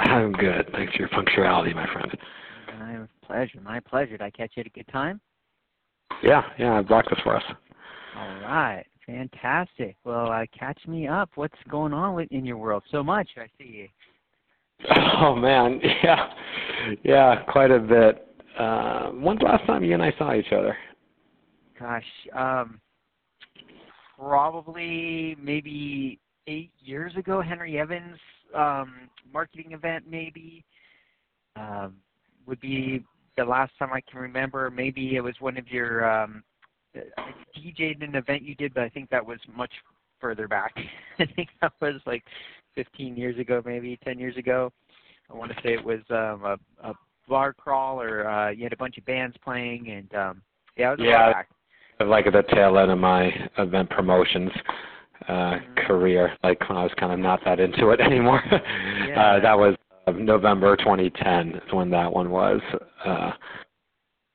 I'm good. Thanks for your punctuality, my friend. My pleasure. My pleasure. Did I catch you at a good time? Yeah, yeah, I blocked this for us. All right. Fantastic. Well, uh, catch me up. What's going on with, in your world? So much I see. Oh man, yeah, yeah, quite a bit. Uh, when's the last time you and I saw each other? Gosh, um, probably maybe eight years ago. Henry Evans um, marketing event, maybe um, would be the last time I can remember. Maybe it was one of your um, I DJed an event you did, but I think that was much further back. I think that was like 15 years ago, maybe 10 years ago. I want to say it was um, a, a bar crawl, or uh, you had a bunch of bands playing, and um, yeah, it was yeah, back. like at the tail end of my event promotions uh, career, like when I was kind of not that into it anymore. Yeah. uh, that was uh, November 2010 is when that one was. Uh,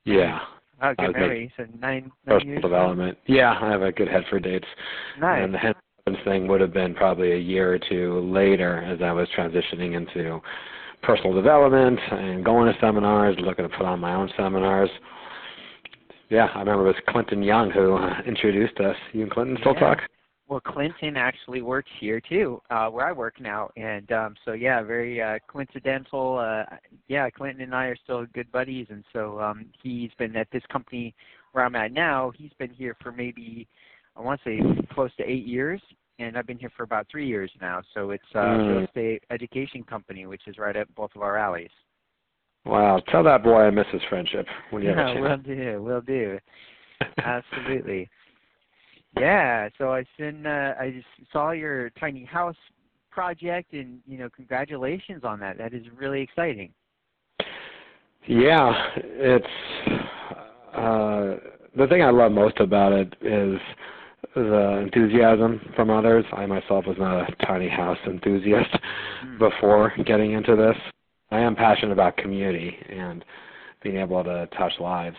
yeah. Oh, I good memory. So nine, nine personal years. development. Yeah, I have a good head for dates. Nice. And the Henry thing would have been probably a year or two later as I was transitioning into personal development and going to seminars, looking to put on my own seminars. Yeah, I remember it was Clinton Young who uh, introduced us. You and Clinton still Yeah. talk? Well, Clinton actually works here too, uh, where I work now, and um, so yeah, very uh, coincidental. Uh, yeah, Clinton and I are still good buddies, and so um, he's been at this company where I'm at now. He's been here for maybe I want to say close to eight years, and I've been here for about three years now. So it's uh, Mm. real estate education company, which is right up both of our alleys. Wow, tell that boy I miss his friendship when you have a Yeah, chance. will do, will do. Absolutely. Yeah, so I've seen uh, I just saw your tiny house project and you know congratulations on that. That is really exciting. Yeah, it's uh the thing I love most about it is the enthusiasm from others. I myself was not a tiny house enthusiast Mm. before getting into this. I am passionate about community and being able to touch lives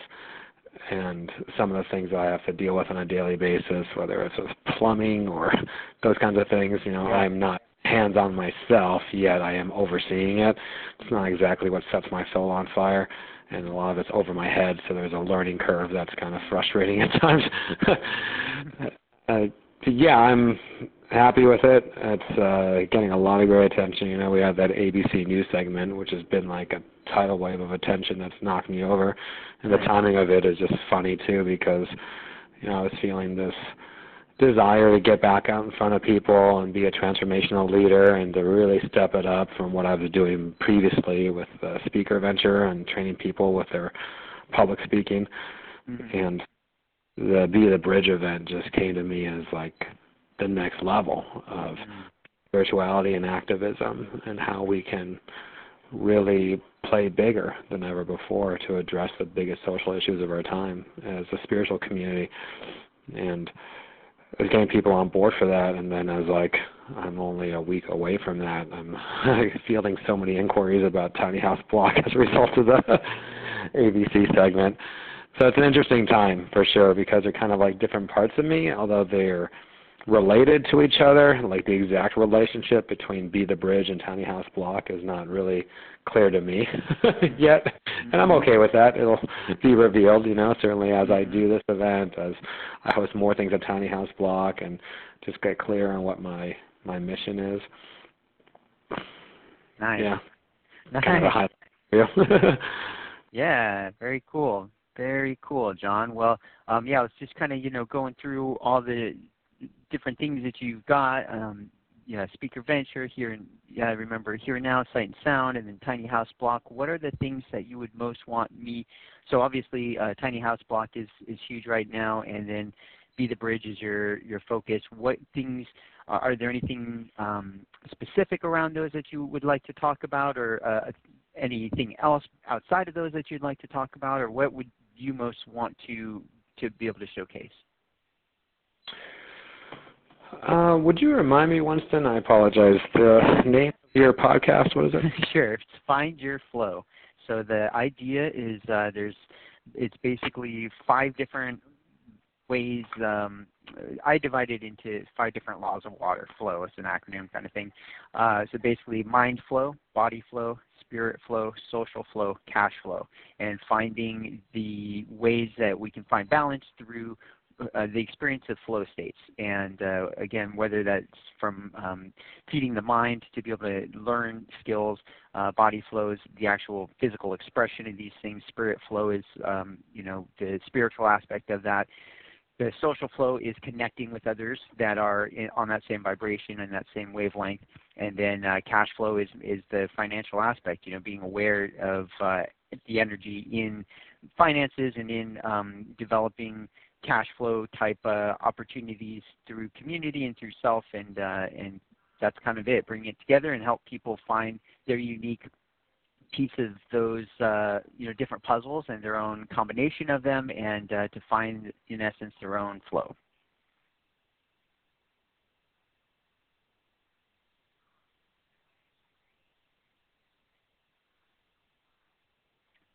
and some of the things I have to deal with on a daily basis, whether it's with plumbing or those kinds of things, you know, Yeah. I'm not hands on myself yet I am overseeing it. It's not exactly what sets my soul on fire and a lot of it's over my head, so there's a learning curve that's kind of frustrating at times. uh, yeah, I'm happy with it. It's uh, getting a lot of great attention. You know, we have that ABC News segment, which has been like a tidal wave of attention that's knocked me over, and the timing of it is just funny too because you know I was feeling this desire to get back out in front of people and be a transformational leader and to really step it up from what I was doing previously with the speaker venture and training people with their public speaking Mhm. and the Be the Bridge event just came to me as like the next level of Mhm. spirituality and activism and how we can really play bigger than ever before to address the biggest social issues of our time as a spiritual community and I getting people on board for that and then I was like I'm only a week away from that. I'm fielding so many inquiries about tiny house block as a result of the ABC segment. So it's an interesting time for sure because they're kind of like different parts of me, although they're related to each other. Like the exact relationship between Be the Bridge and Tiny House Block is not really clear to me yet, and I'm okay with that. It'll be revealed, you know, certainly as I do this event, as I host more things at Tiny House Block, and just get clear on what my my mission is. Nice. Yeah, Nice. kind of high. Yeah. Yeah, very cool. Very cool, Jon. Well, um, yeah, I was just kind of, you know, going through all the different things that you've got. Um, yeah, Speaker Venture here in, yeah, I remember Here Now, Sight and Sound, and then Tiny House Block. What are the things that you would most want me? So obviously, uh, Tiny House Block is is huge right now, and then Be the Bridge is your your focus. What things are, are there anything um, specific around those that you would like to talk about, or uh, anything else outside of those that you'd like to talk about, or what would you most want to to be able to showcase? Uh, would you remind me, Winston? I apologize. The name of your podcast, what is it? sure. It's Find Your Flow. So the idea is uh, there's it's basically five different ways. Um, I divide it into five different laws of water flow. It's an acronym kind of thing. Uh, so basically, mind flow, body flow, spirit flow, social flow, cash flow, and finding the ways that we can find balance through uh, the experience of flow states. And uh, again, whether that's from um, feeding the mind to be able to learn skills, uh, body flows, the actual physical expression of these things. Spirit flow is, um, you know, the spiritual aspect of that. The social flow is connecting with others that are in, on that same vibration and that same wavelength. And then uh, cash flow is is the financial aspect. You know, being aware of uh, the energy in finances and in um, developing cash flow type uh, opportunities through community and through self, and uh, and that's kind of it. Bring it together and help people find their unique piece of those uh, you know different puzzles and their own combination of them, and uh, to find in essence their own flow.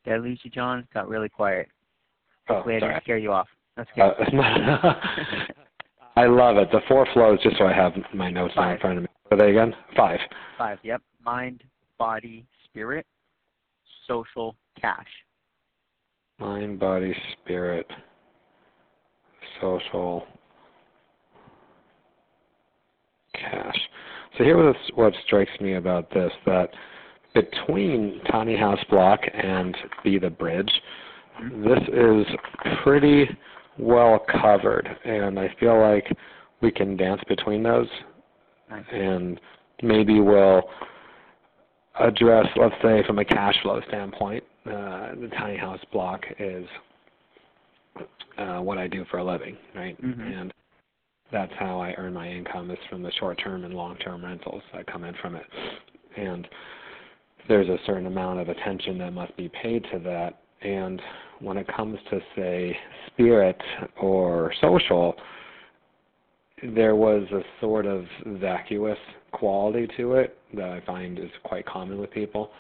Did I lose you, Jon? Got really quiet. Oh, I didn't scare you off. That's good. Uh, I love it. The four flows, just so I have my notes down in front of me. Are they again? Five. Five. Yep. Mind, body, spirit, social, cash. Mind, body, spirit, social, cash. So here was what strikes me about this, that between Tiny House Block and Be the Bridge, this is pretty well covered, and I feel like we can dance between those, Nice. and maybe we'll address, let's say, from a cash flow standpoint, uh, the tiny house block is uh, what I do for a living, right? Mhm. And that's how I earn my income is from the short-term and long-term rentals that come in from it. And there's a certain amount of attention that must be paid to that. And when it comes to, say, spirit or social, there was a sort of vacuous quality to it that I find is quite common with people,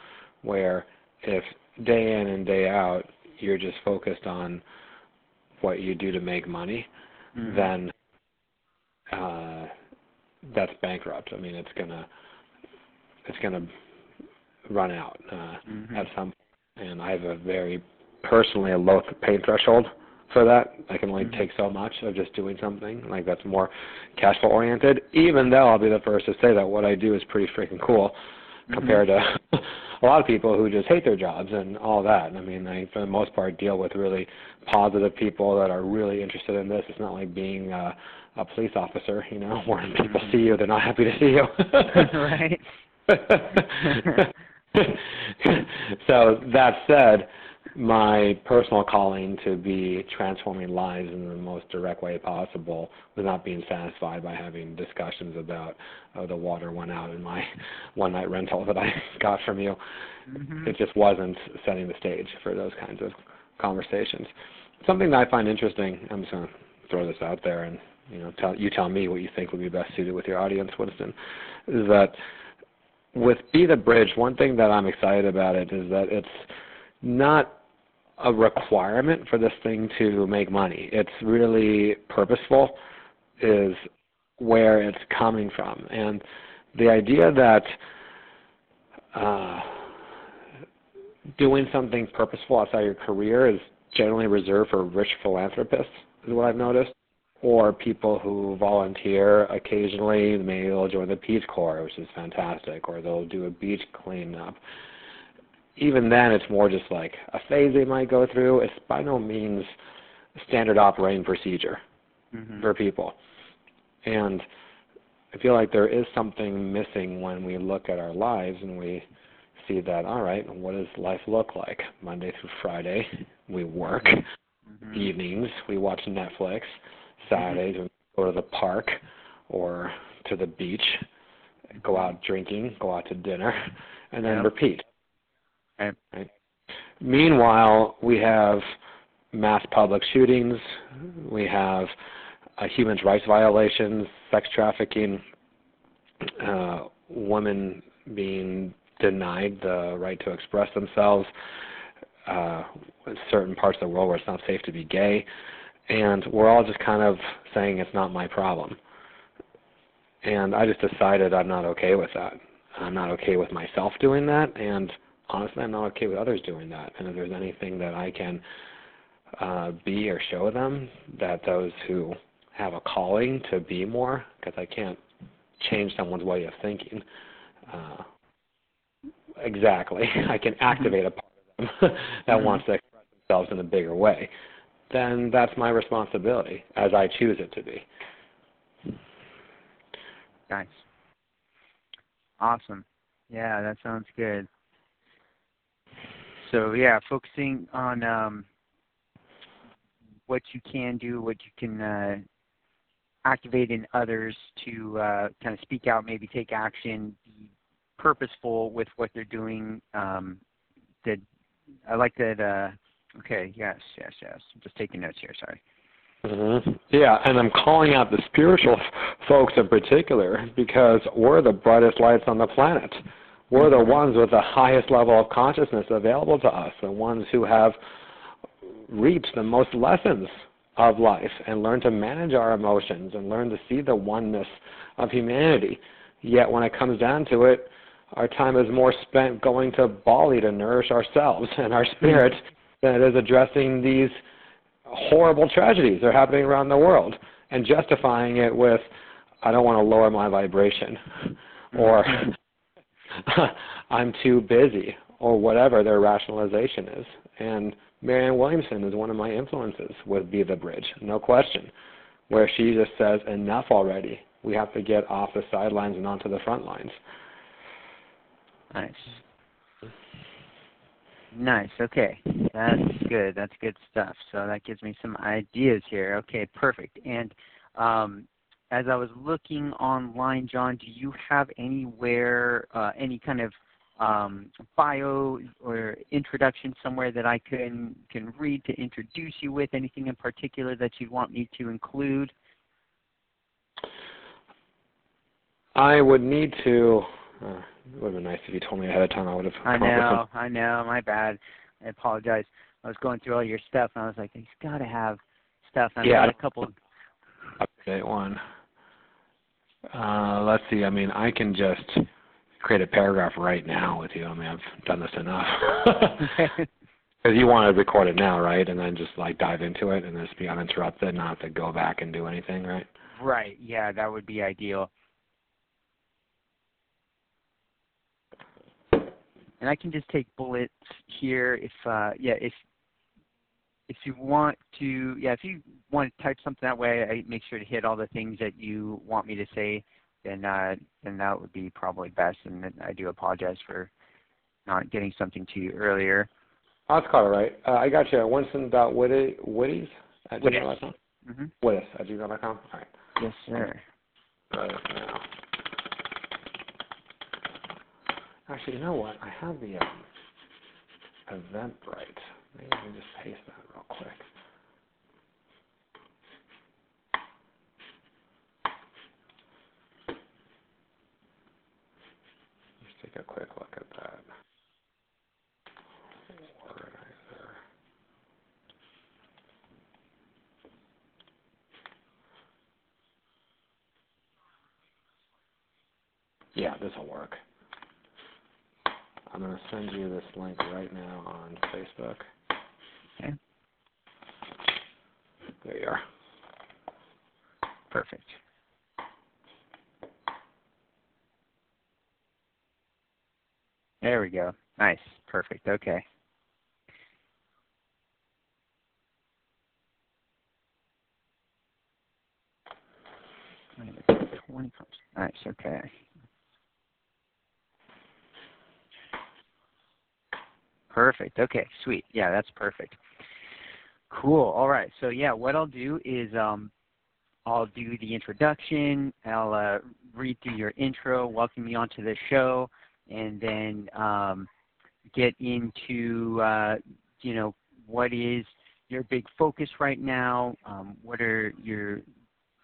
where if day in and day out you're just focused on what you do to make money, Mhm. then uh, that's bankrupt. I mean, it's gonna it's gonna run out uh, Mhm. at some. And I have a very personally a low pain threshold for that. I can only Mhm. take so much of just doing something like that's more cash flow oriented. Even though I'll be the first to say that what I do is pretty freaking cool Mhm. compared to a lot of people who just hate their jobs and all that. I mean, I for the most part deal with really positive people that are really interested in this. It's not like being uh, a police officer, you know, where people Mhm. see you, they're not happy to see you. right. so that said, my personal calling to be transforming lives in the most direct way possible was not being satisfied by having discussions about oh the water went out in my one night rental that I got from you. Mhm. It just wasn't setting the stage for those kinds of conversations. Something that I find interesting, I'm just gonna throw this out there and you know tell you tell me what you think would be best suited with your audience, Winston, is that with Be the Bridge, one thing that I'm excited about it is that it's not a requirement for this thing to make money. It's really purposeful is where it's coming from. And the idea that uh, doing something purposeful outside your career is generally reserved for rich philanthropists, is what I've noticed, or people who volunteer occasionally. Maybe they'll join the Peace Corps, which is fantastic, or they'll do a beach cleanup. Even then, it's more just like a phase they might go through. It's by no means standard operating procedure Mhm. for people. And I feel like there is something missing when we look at our lives and we see that, all right, what does life look like? Monday through Friday, we work. Mhm. Evenings, we watch Netflix. Saturdays, we go to the park or to the beach, go out drinking, go out to dinner, and then Yep. repeat. Right. Meanwhile, we have mass public shootings. We have uh, human rights violations, sex trafficking, uh, women being denied the right to express themselves. Uh, in certain parts of the world where it's not safe to be gay, and we're all just kind of saying it's not my problem. And I just decided I'm not okay with that. I'm not okay with myself doing that, and honestly, I'm not okay with others doing that. And if there's anything that I can uh, be or show them, that those who have a calling to be more, because I can't change someone's way of thinking. Uh, exactly, I can activate a part of them that mm-hmm. wants to express themselves in a bigger way. Then that's my responsibility, as I choose it to be. Nice. Awesome. Yeah, that sounds good. So yeah, focusing on um, what you can do, what you can uh, activate in others to uh, kind of speak out, maybe take action, be purposeful with what they're doing. Um, that I like that. Uh, okay, yes, yes, yes. I'm just taking notes here. Sorry. Mm-hmm. Yeah, and I'm calling out the spiritual folks in particular because we're the brightest lights on the planet. We're the ones with the highest level of consciousness available to us, the ones who have reaped the most lessons of life and learned to manage our emotions and learn to see the oneness of humanity. Yet when it comes down to it, our time is more spent going to Bali to nourish ourselves and our spirit than it is addressing these horrible tragedies that are happening around the world and justifying it with, I don't want to lower my vibration, or I'm too busy, or whatever their rationalization is. And Marianne Williamson is one of my influences with Be the Bridge, no question, where she just says, enough already. We have to get off the sidelines and onto the front lines. Nice. Nice. Okay. That's good. That's good stuff. So that gives me some ideas here. Okay, perfect. And um, as I was looking online, Jon, do you have anywhere, uh, any kind of um, bio or introduction somewhere that I can can read to introduce you with? Anything in particular that you'd want me to include? I would need to. Uh, it would have been nice if you told me ahead of time. I would have. I know, I know. My bad. I apologize. I was going through all your stuff, and I was like, he's got to have stuff. And yeah. I got a couple. Update one. Uh, let's see. I mean, I can just create a paragraph right now with you. I mean, I've done this enough. Because you want to record it now, right? And then just like dive into it and just be uninterrupted, not have to go back and do anything, right? Right. Yeah, that would be ideal. and I can just take bullets here if uh, yeah if if you want to yeah if you want to type something that way I make sure to hit all the things that you want me to say then uh, then that would be probably best and I do apologize for not getting something to you earlier. Oh, that's quite all right. Uh, I got you. Winston.witties at gmail.com. Mm-hmm. Wittis at gmail.com. All right. Yes, sir. Right now. Actually, you know what? I have the um, Eventbrite. Maybe I can just paste that real quick. Let's take a quick look at that. Organizer. Yeah, this will work. I'm going to send you this link right now on Facebook. Okay. There you are. Perfect. There we go. Nice. Perfect. Okay. Nice. Okay. Perfect. Okay, sweet. Yeah, that's perfect. Cool. All right. So yeah, what I'll do is um, I'll do the introduction. I'll uh, read through your intro, welcome you onto the show, and then um, get into uh, you know what is your big focus right now? Um, what are your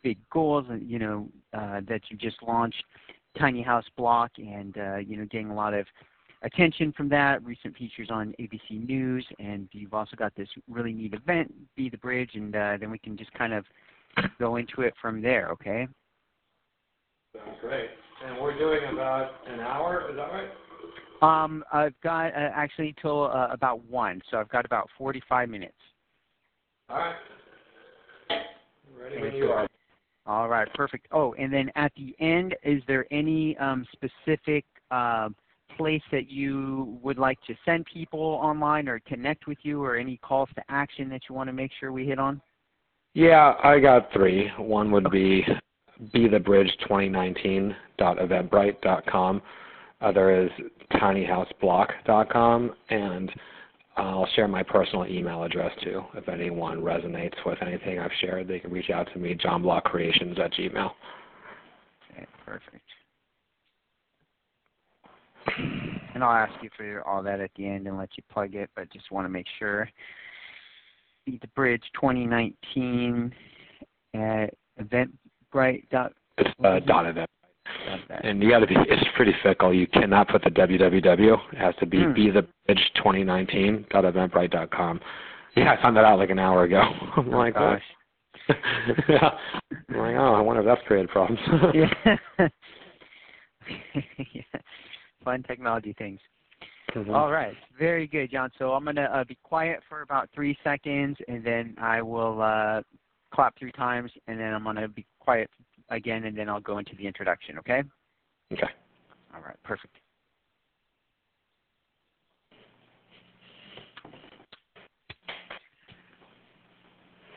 big goals? You know uh, that you just launched Tiny House Block, and uh, you know getting a lot of attention from that. Recent features on ABC News, and you've also got this really neat event, Be the Bridge, and uh, then we can just kind of go into it from there. Okay. Sounds great. And we're doing about an hour. Is that right? Um, I've got uh, actually till uh, about one, so I've got about 45 minutes. All right. Ready when you are. All right, perfect. Oh, and then at the end, is there any um, specific uh, place that you would like to send people online or connect with you, or any calls to action that you want to make sure we hit on? Yeah, I got three. One would be bethebridge2019.eventbrite.com. Other is tinyhouseblock.com, and I'll share my personal email address too. If anyone resonates with anything I've shared, they can reach out to me, johnblockcreations at gmail. Okay, perfect. And I'll ask you for all that at the end and let you plug it, but just want to make sure. Be the Bridge 2019 at Eventbrite. Dot, it's uh, dot. And you got to be, it's pretty fickle. You cannot put the www. It has to be hmm. be the bridge 2019 dot eventbrite dot com. Yeah, I found that out like an hour ago. I'm oh, like, gosh. yeah. I'm like, oh, I wonder if that's created problems. yeah. yeah. Fun technology things. Mm-hmm. All right, very good, Jon. So I'm gonna uh, be quiet for about three seconds, and then I will uh, clap three times, and then I'm gonna be quiet again, and then I'll go into the introduction. Okay? Okay. All right. Perfect.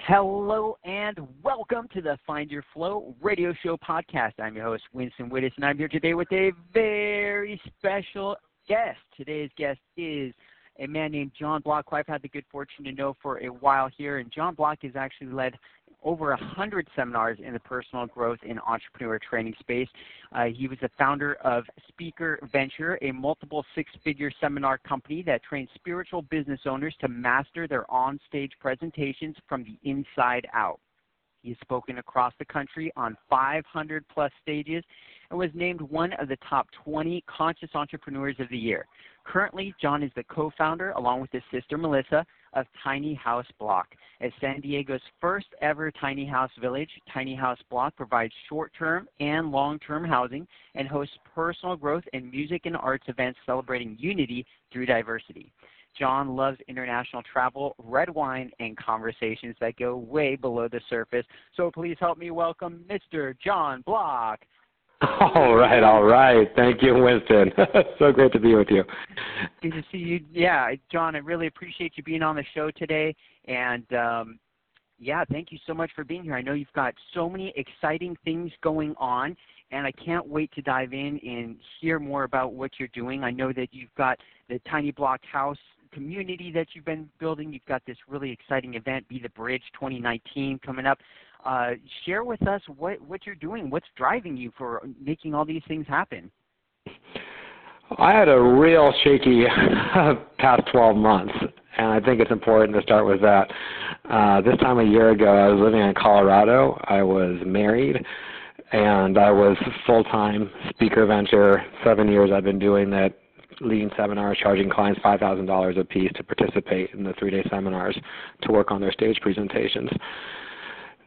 Hello and welcome to the Find Your Flow radio show podcast. I'm your host, Winston Wittes, and I'm here today with a very special guest. Today's guest is a man named Jon Block, who I've had the good fortune to know for a while here. And Jon Block has actually led over 100 seminars in the personal growth and entrepreneur training space. Uh, he was the founder of Speaker Venture, a multiple six figure seminar company that trains spiritual business owners to master their on-stage presentations from the inside out. He has spoken across the country on 500 plus stages and was named one of the top 20 conscious entrepreneurs of the year. Currently, Jon is the co founder, along with his sister Melissa, of Tiny House Block. As San Diego's first ever tiny house village, Tiny House Block provides short term and long term housing and hosts personal growth and music and arts events celebrating unity through diversity. Jon loves international travel, red wine, and conversations that go way below the surface. So please help me welcome Mr. Jon Block. All right, all right. Thank you, Winston. so great to be with you. Good to see you. Yeah, Jon, I really appreciate you being on the show today. And um, yeah, thank you so much for being here. I know you've got so many exciting things going on, and I can't wait to dive in and hear more about what you're doing. I know that you've got the Tiny Block House community that you've been building. You've got this really exciting event, Be the Bridge 2019, coming up. Uh, share with us what, what you're doing. What's driving you for making all these things happen? I had a real shaky past 12 months, and I think it's important to start with that. Uh, this time a year ago, I was living in Colorado. I was married, and I was full-time speaker venture. Seven years I've been doing that leading seminars, charging clients $5,000 a piece to participate in the three-day seminars to work on their stage presentations.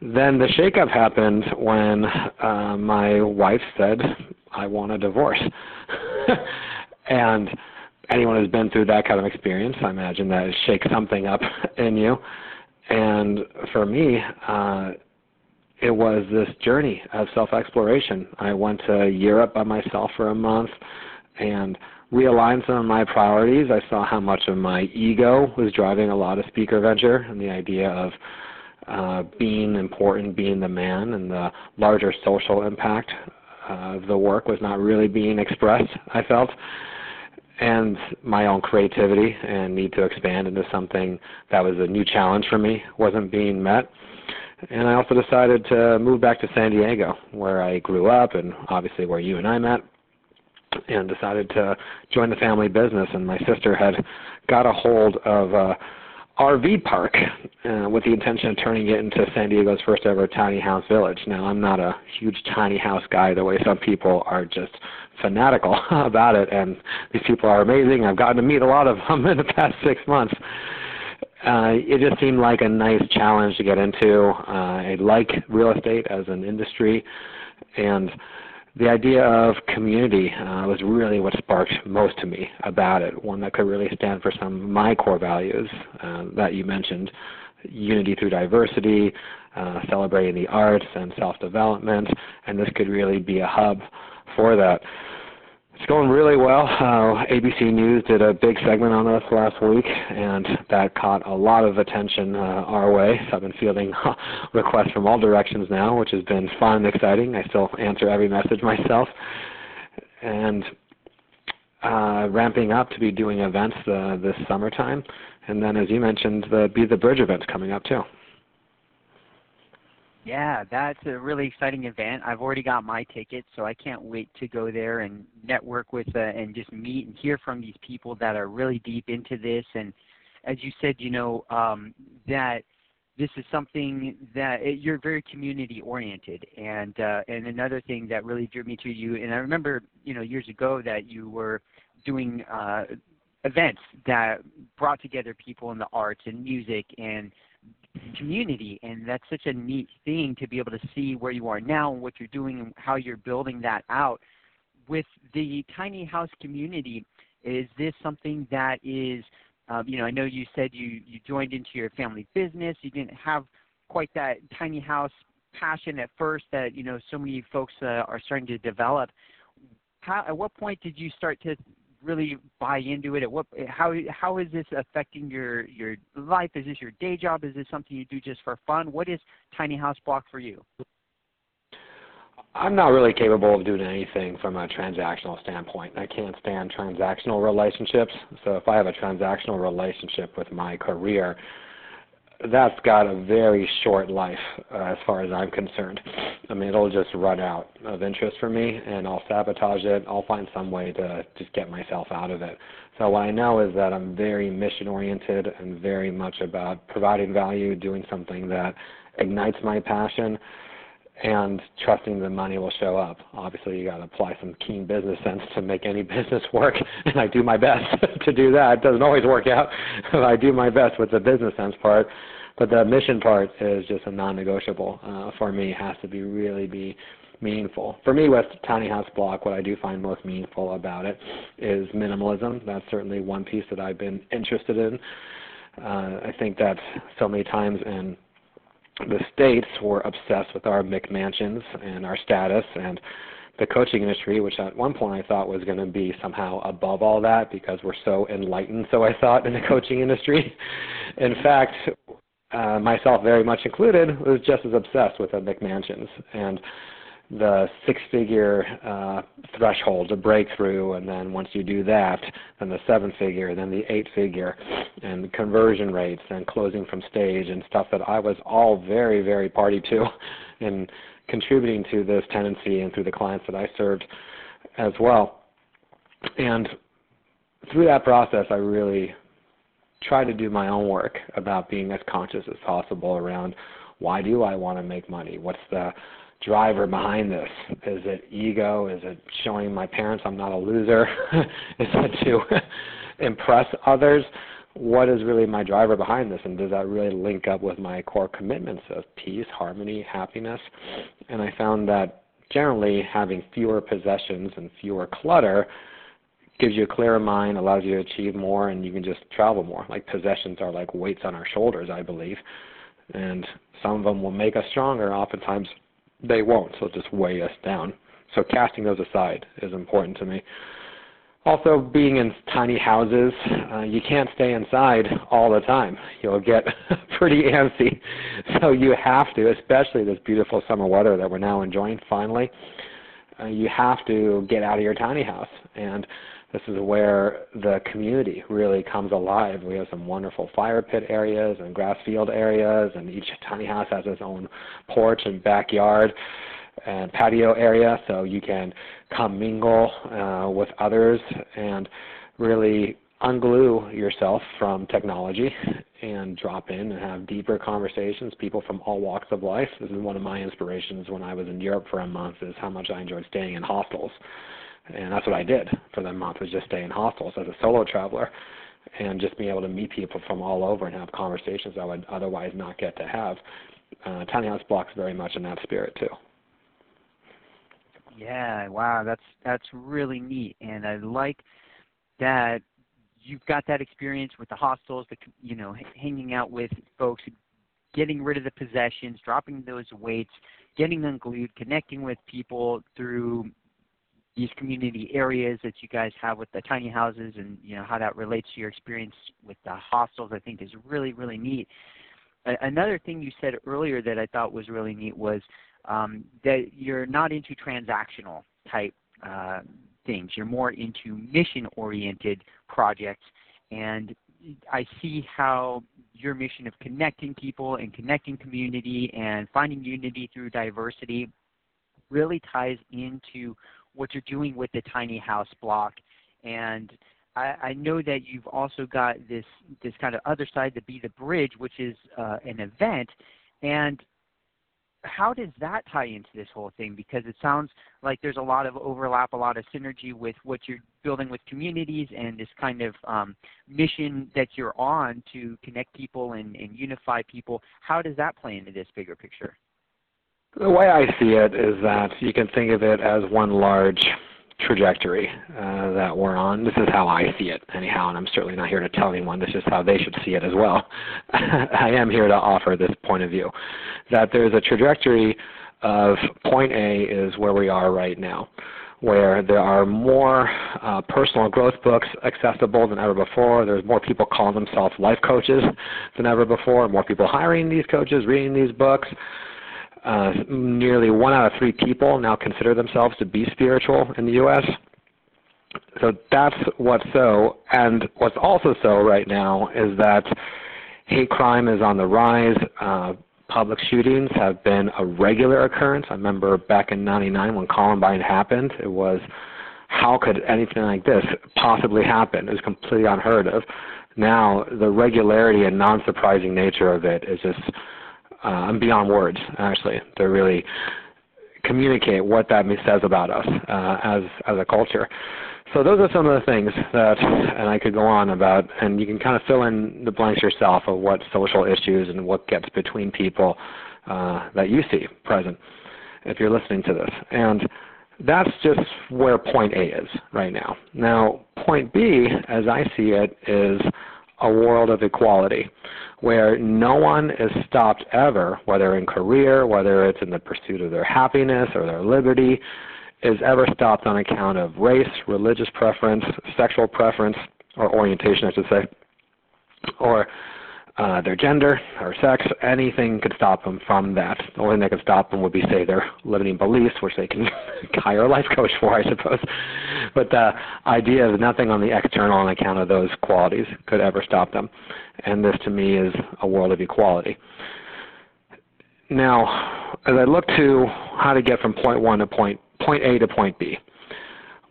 Then the shakeup happened when uh, my wife said, "I want a divorce," and anyone who's been through that kind of experience, I imagine that shakes something up in you. And for me, uh, it was this journey of self-exploration. I went to Europe by myself for a month and realigned some of my priorities. I saw how much of my ego was driving a lot of speaker venture and the idea of uh, being important, being the man, and the larger social impact of the work was not really being expressed, I felt. And my own creativity and need to expand into something that was a new challenge for me wasn't being met. And I also decided to move back to San Diego, where I grew up and obviously where you and I met and decided to join the family business. And my sister had got a hold of a RV park uh, with the intention of turning it into San Diego's first ever tiny house village. Now, I'm not a huge tiny house guy the way some people are just fanatical about it, and these people are amazing. I've gotten to meet a lot of them in the past six months. Uh, it just seemed like a nice challenge to get into. Uh, I like real estate as an industry, and the idea of community uh, was really what sparked most to me about it. One that could really stand for some of my core values uh, that you mentioned unity through diversity, uh, celebrating the arts and self development, and this could really be a hub for that. It's going really well. Uh, ABC News did a big segment on us last week, and that caught a lot of attention uh, our way. So I've been fielding requests from all directions now, which has been fun and exciting. I still answer every message myself, and uh, ramping up to be doing events uh, this summertime, and then, as you mentioned, the Be the Bridge events coming up too. Yeah, that's a really exciting event. I've already got my ticket, so I can't wait to go there and network with uh, and just meet and hear from these people that are really deep into this. And as you said, you know um, that this is something that it, you're very community oriented. And uh, and another thing that really drew me to you, and I remember you know years ago that you were doing uh, events that brought together people in the arts and music and community and that's such a neat thing to be able to see where you are now and what you're doing and how you're building that out. With the tiny house community is this something that is um, you know i know you said you you joined into your family business. You didn't have quite that tiny house passion at first that you know so many folks uh, are starting to develop. How, at what point did you start to really buy into it? At what how how is this affecting your your life? Is this your day job? Is this something you do just for fun? What is Tiny House Block for you? I'm not really capable of doing anything from a transactional standpoint. I can't stand transactional relationships. So if I have a transactional relationship with my career, that's got a very short life uh, as far as I'm concerned. I mean, it'll just run out of interest for me, and I'll sabotage it. I'll find some way to just get myself out of it. So what I know is that I'm very mission oriented and very much about providing value, doing something that ignites my passion, and trusting the money will show up. Obviously, you got to apply some keen business sense to make any business work, and I do my best to do that. It doesn't always work out, but I do my best with the business sense part. But the mission part is just a non-negotiable uh, for me. It has to be really be meaningful. For me, with Tiny House Block, what I do find most meaningful about it is minimalism. That's certainly one piece that I've been interested in. Uh, I think that so many times in the states were obsessed with our McMansions and our status and the coaching industry, which at one point I thought was going to be somehow above all that because we're so enlightened, so I thought, in the coaching industry. In fact, uh, myself very much included, was just as obsessed with the McMansions and the six-figure uh, threshold to break through, and then once you do that, then the seven-figure, then the eight-figure, and conversion rates, and closing from stage, and stuff that I was all very, very party to, and contributing to this tendency and through the clients that I served as well. And through that process, I really try to do my own work about being as conscious as possible around why do I want to make money? What's the driver behind this? Is it ego? Is it showing my parents I'm not a loser? is it to impress others? What is really my driver behind this? And does that really link up with my core commitments of peace, harmony, happiness? And I found that generally having fewer possessions and fewer clutter gives you a clearer mind, allows you to achieve more, and you can just travel more. Like possessions are like weights on our shoulders, I believe, and some of them will make us stronger. Oftentimes, they won't. So just weigh us down. So casting those aside is important to me. Also, being in tiny houses, uh, you can't stay inside all the time. You'll get pretty antsy. So you have to, especially this beautiful summer weather that we're now enjoying finally, uh, you have to get out of your tiny house. And this is where the community really comes alive. We have some wonderful fire pit areas and grass field areas, and each tiny house has its own porch and backyard. and patio area so you can come mingle uh, with others and really unglue yourself from technology and drop in and have deeper conversations people from all walks of life this is one of my inspirations when i was in europe for a month is how much i enjoyed staying in hostels and that's what i did for that month was just stay in hostels as a solo traveler and just being able to meet people from all over and have conversations I would otherwise not get to have. Uh, Tiny House Blocks very much in that spirit too. Yeah, wow, that's that's really neat, and I like that you've got that experience with the hostels, the you know, hanging out with folks, getting rid of the possessions, dropping those weights, getting them glued, connecting with people through these community areas that you guys have with the tiny houses and you know how that relates to your experience with the hostels I think is really really neat. Another thing you said earlier that I thought was really neat was um, that you're not into transactional type uh, things. You're more into mission oriented projects and I see how your mission of connecting people and connecting community and finding unity through diversity really ties into what you're doing with the tiny house block. And I, I know that you've also got this this kind of other side to be the bridge, which is uh, an event. And how does that tie into this whole thing? Because it sounds like there's a lot of overlap, a lot of synergy with what you're building with communities and this kind of um, mission that you're on to connect people and, and unify people. How does that play into this bigger picture? The way I see it is that you can think of it as one large trajectory uh, that we're on. This is how I see it, anyhow, and I'm certainly not here to tell anyone. This is how they should see it as well. I am here to offer this point of view that there's a trajectory of point A is where we are right now, where there are more uh, personal growth books accessible than ever before. There's more people calling themselves life coaches than ever before, more people hiring these coaches, reading these books uh, nearly one out of three people now consider themselves to be spiritual in the U.S. So that's what's so. And what's also so right now is that hate crime is on the rise. Uh, public shootings have been a regular occurrence. I remember back in 99 when Columbine happened, it was how could anything like this possibly happen? It was completely unheard of. Now, the regularity and non surprising nature of it is just uh, I'm beyond words actually to really communicate what that says about us uh, as as a culture. So those are some of the things that, and I could go on about, and you can kind of fill in the blanks yourself of what social issues and what gets between people uh, that you see present if you're listening to this. And that's just where point A is right now. Now, point B, as I see it, is a world of equality where no one is stopped ever, whether in career, whether it's in the pursuit of their happiness or their liberty, is ever stopped on account of race, religious preference, sexual preference, or orientation, I should say, or uh, their gender or sex, anything could stop them from that. The only thing that could stop them would be, say, their limiting beliefs, which they can hire a life coach for, I suppose. But the idea is nothing on the external on account of those qualities could ever stop them. And this, to me, is a world of equality. Now, as I look to how to get from point one to point point A to point B,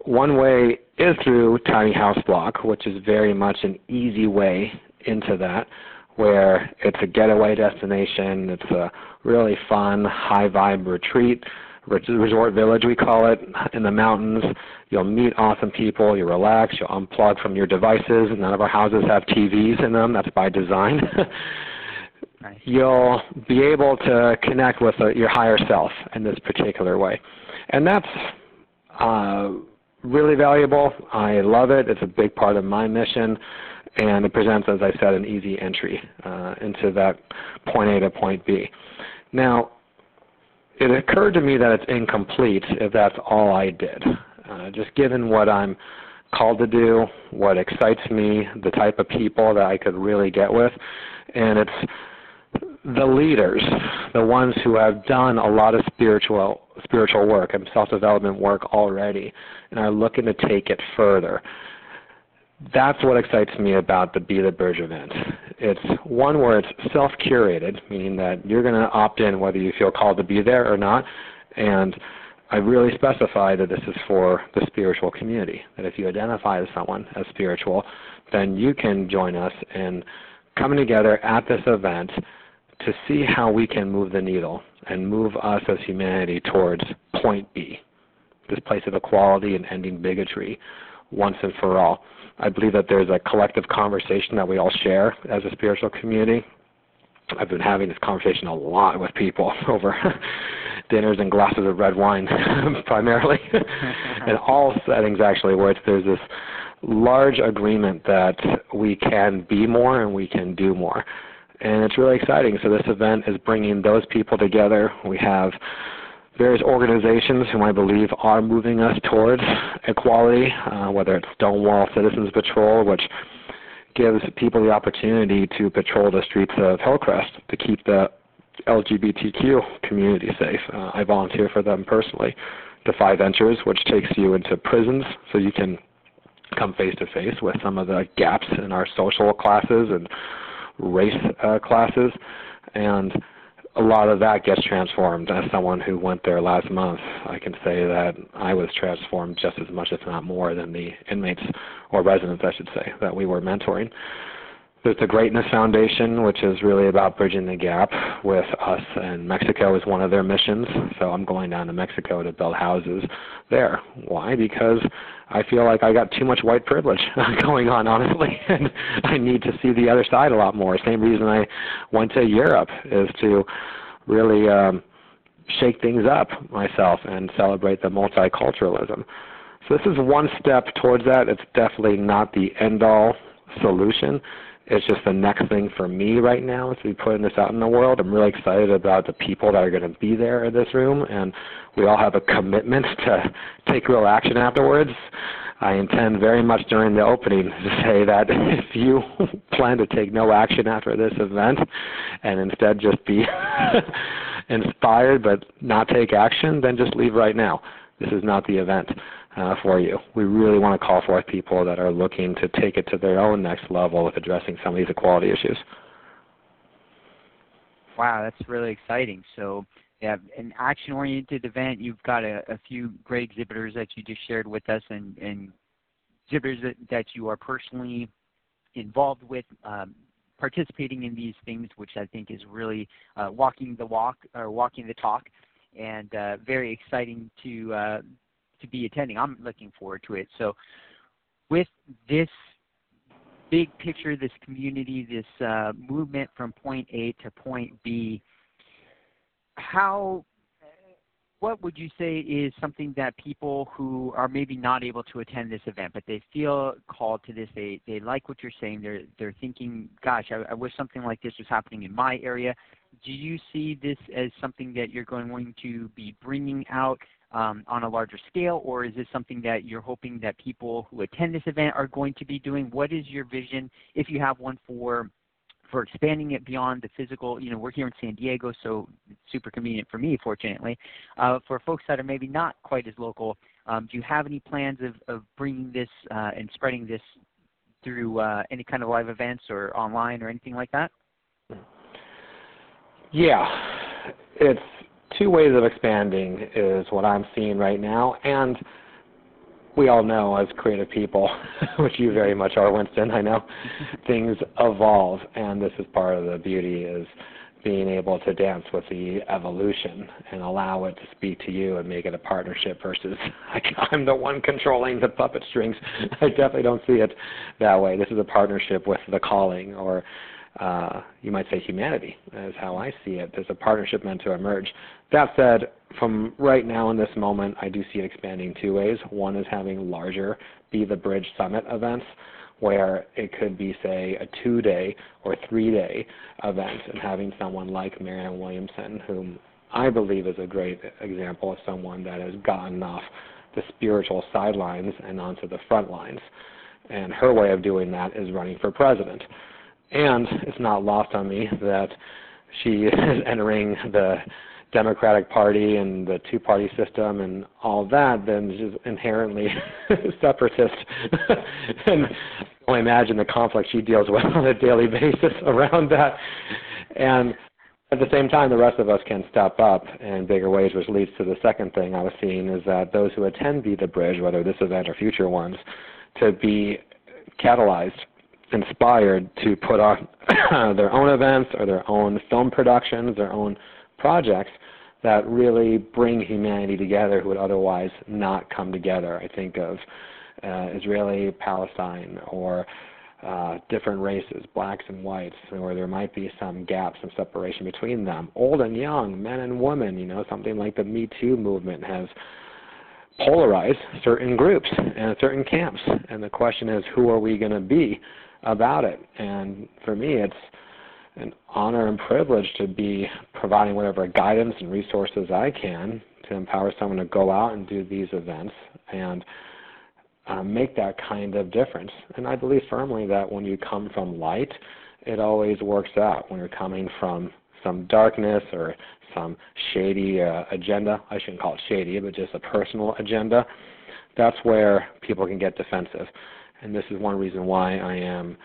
one way is through Tiny House Block, which is very much an easy way into that where it's a getaway destination. It's a really fun, high vibe retreat, resort village we call it, in the mountains. You'll meet awesome people. You relax. You'll unplug from your devices. None of our houses have TVs in them. That's by design. nice. You'll be able to connect with uh, your higher self in this particular way, and that's. Uh, really valuable. I love it. It's a big part of my mission and it presents, as I said, an easy entry uh, into that point A to point B. Now, it occurred to me that it's incomplete if that's all I did. Uh, just given what I'm called to do, what excites me, the type of people that I could really get with, and it's the leaders, the ones who have done a lot of spiritual spiritual work and self-development work already, and are looking to take it further that's what excites me about the Be the Bridge event. It's one where it's self-curated, meaning that you're going to opt in whether you feel called to be there or not, And I really specify that this is for the spiritual community. That if you identify as someone as spiritual, then you can join us in coming together at this event to see how we can move the needle and move us as humanity towards point B, this place of equality and ending bigotry once and for all. I believe that there's a collective conversation that we all share as a spiritual community. I've been having this conversation a lot with people over dinners and glasses of red wine, primarily, in all settings actually, where there's this large agreement that we can be more and we can do more. And it's really exciting. So this event is bringing those people together. We have various organizations whom I believe are moving us towards equality, uh, whether it's Stonewall Citizens Patrol, which gives people the opportunity to patrol the streets of Hillcrest to keep the LGBTQ community safe. Uh, I volunteer for them personally. Defy Ventures, which takes you into prisons so you can come face to face with some of the gaps in our social classes and race uh, classes. And a lot of that gets transformed. As someone who went there last month, I can say that I was transformed just as much, if not more, than the inmates or residents, I should say, that we were mentoring. There's the Greatness Foundation, which is really about bridging the gap with us, and Mexico is one of their missions. So I'm going down to Mexico to build houses there. Why? Because I feel like I got too much white privilege going on, honestly, and I need to see the other side a lot more. Same reason I went to Europe is to really um, shake things up myself and celebrate the multiculturalism. So this is one step towards that. It's definitely not the end-all solution it's just the next thing for me right now to be putting this out in the world. I'm really excited about the people that are going to be there in this room, and we all have a commitment to take real action afterwards. I intend very much during the opening to say that if you plan to take no action after this event and instead just be inspired but not take action, then just leave right now. This is not the event uh, for you. We really want to call forth people that are looking to take it to their own next level with addressing some of these equality issues. Wow, that's really exciting. So, yeah, an action-oriented event. You've got a, a few great exhibitors that you just shared with us, and, and exhibitors that, that you are personally involved with, um, participating in these things, which I think is really uh, walking the walk or walking the talk, and uh, very exciting to uh, to be attending. I'm looking forward to it. So, with this big picture, this community, this uh, movement from point A to point B, how what would you say is something that people who are maybe not able to attend this event, but they feel called to this, they, they like what you're saying, they're, they're thinking, gosh, I, I wish something like this was happening in my area. Do you see this as something that you're going to be bringing out um, on a larger scale, or is this something that you're hoping that people who attend this event are going to be doing? What is your vision, if you have one, for for expanding it beyond the physical? You know, we're here in San Diego, so it's super convenient for me, fortunately. Uh, for folks that are maybe not quite as local, um, do you have any plans of, of bringing this uh, and spreading this through uh, any kind of live events or online or anything like that? Yeah, it's two ways of expanding is what I'm seeing right now, and we all know as creative people, which you very much are, Winston. I know things evolve, and this is part of the beauty is being able to dance with the evolution and allow it to speak to you and make it a partnership versus I'm the one controlling the puppet strings. I definitely don't see it that way. This is a partnership with the calling or uh, you might say humanity is how I see it. There's a partnership meant to emerge. That said, from right now in this moment, I do see it expanding two ways. One is having larger Be the Bridge Summit events where it could be, say, a two-day or three-day event and having someone like Marianne Williamson, whom I believe is a great example of someone that has gotten off the spiritual sidelines and onto the front lines. And her way of doing that is running for president. And it's not lost on me that she is entering the Democratic Party and the two party system and all that, then she's inherently separatist. and I only imagine the conflict she deals with on a daily basis around that. And at the same time, the rest of us can step up in bigger ways, which leads to the second thing I was seeing is that those who attend Be the Bridge, whether this event or future ones, to be catalyzed, inspired to put on their own events or their own film productions, their own projects that really bring humanity together who would otherwise not come together. I think of uh, Israeli Palestine or uh, different races, blacks and whites, where there might be some gaps some separation between them. Old and young, men and women, you know, something like the Me Too movement has polarized certain groups and certain camps. And the question is, who are we going to be about it? And for me, it's an honor and privilege to be providing whatever guidance and resources I can to empower someone to go out and do these events and uh, make that kind of difference. And I believe firmly that when you come from light, it always works out. When you're coming from some darkness or some shady uh, agenda, I shouldn't call it shady, but just a personal agenda, that's where people can get defensive. And this is one reason why I am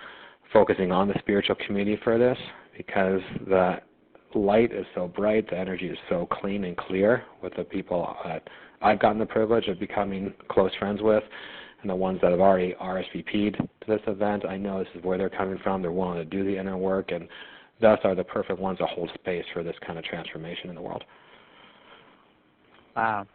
focusing on the spiritual community for this, because the light is so bright, the energy is so clean and clear with the people that I've gotten the privilege of becoming close friends with and the ones that have already RSVP'd to this event, I know this is where they're coming from. They're willing to do the inner work, and thus are the perfect ones to hold space for this kind of transformation in the world. Wow.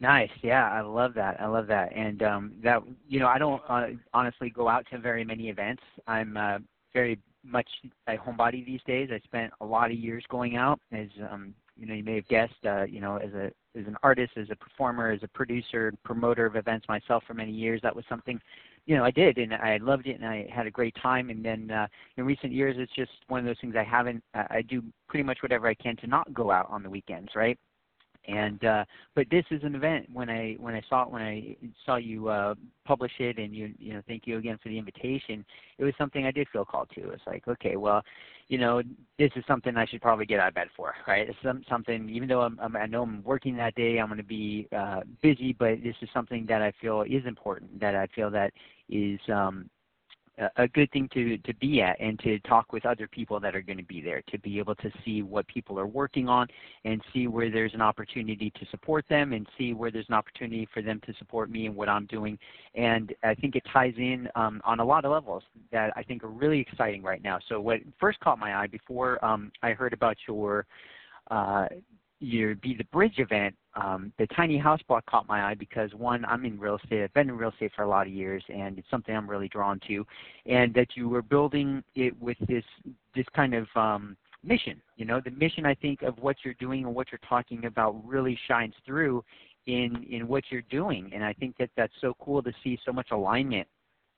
Nice. Yeah, I love that. I love that. And um that you know, I don't uh, honestly go out to very many events. I'm uh, very much a homebody these days. I spent a lot of years going out as um you know, you may have guessed, uh, you know, as a as an artist, as a performer, as a producer, promoter of events myself for many years, that was something, you know, I did and I loved it and I had a great time. And then uh, in recent years, it's just one of those things I haven't. I do pretty much whatever I can to not go out on the weekends, right? And uh but this is an event when i when i saw when i saw you uh publish it and you you know thank you again for the invitation it was something i did feel called to. It's like okay well you know this is something i should probably get out of bed for right? It's some, something even though I'm, I'm i know i'm working that day i'm going to be uh busy but this is something that i feel is important that i feel that is um a good thing to to be at and to talk with other people that are going to be there to be able to see what people are working on and see where there's an opportunity to support them and see where there's an opportunity for them to support me and what I'm doing. And I think it ties in um, on a lot of levels that I think are really exciting right now. So what first caught my eye before um, I heard about your uh, your Be the Bridge event, um, the tiny house block caught my eye because one, I'm in real estate. I've been in real estate for a lot of years, and it's something I'm really drawn to. And that you were building it with this this kind of um, mission. You know, the mission I think of what you're doing and what you're talking about really shines through in in what you're doing. And I think that that's so cool to see so much alignment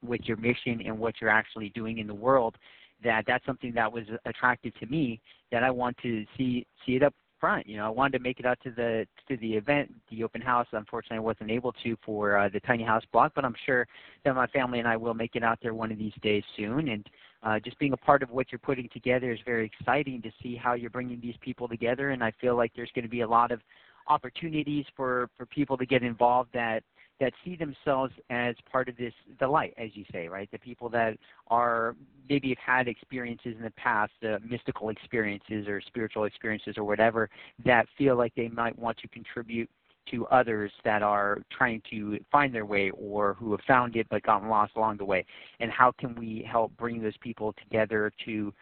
with your mission and what you're actually doing in the world that that's something that was attractive to me that I want to see see it up front. You know, I wanted to make it out to the to the event, the open house. Unfortunately, I wasn't able to for uh, the tiny house block, but I'm sure that my family and I will make it out there one of these days soon. And uh, just being a part of what you're putting together is very exciting to see how you're bringing these people together. And I feel like there's going to be a lot of opportunities for for people to get involved that that see themselves as part of this the light as you say right the people that are maybe have had experiences in the past uh, mystical experiences or spiritual experiences or whatever that feel like they might want to contribute to others that are trying to find their way or who have found it but gotten lost along the way and how can we help bring those people together to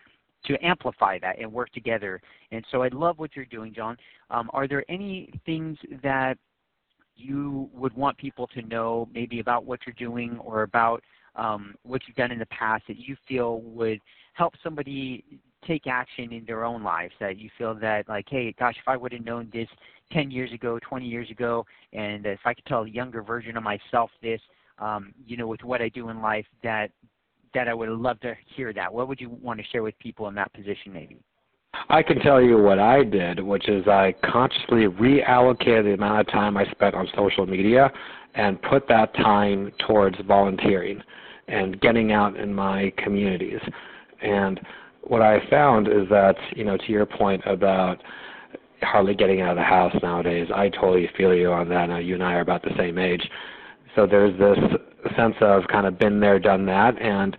to amplify that and work together. And so I love what you're doing, Jon. Um, are there any things that you would want people to know maybe about what you're doing or about um, what you've done in the past that you feel would help somebody take action in their own lives that you feel that like hey gosh if i would have known this 10 years ago 20 years ago and if i could tell a younger version of myself this um, you know with what i do in life that that i would love to hear that what would you want to share with people in that position maybe I can tell you what I did, which is I consciously reallocated the amount of time I spent on social media and put that time towards volunteering and getting out in my communities. And what I found is that, you know, to your point about hardly getting out of the house nowadays, I totally feel you on that. Now, you and I are about the same age. So there's this sense of kind of been there, done that, and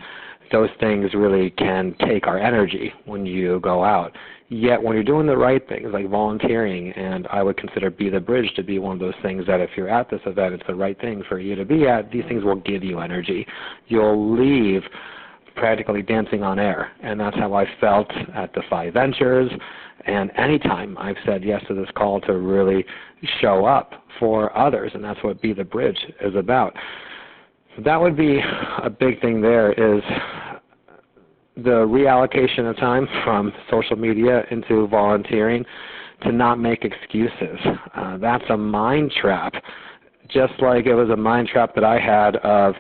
those things really can take our energy when you go out. Yet when you're doing the right things like volunteering, and I would consider Be the Bridge to be one of those things that if you're at this event, it's the right thing for you to be at, these things will give you energy. You'll leave practically dancing on air. And that's how I felt at the Defy Ventures. And anytime I've said yes to this call to really show up for others, and that's what Be the Bridge is about. That would be a big thing there is the reallocation of time from social media into volunteering to not make excuses. Uh, that's a mind trap. Just like it was a mind trap that I had of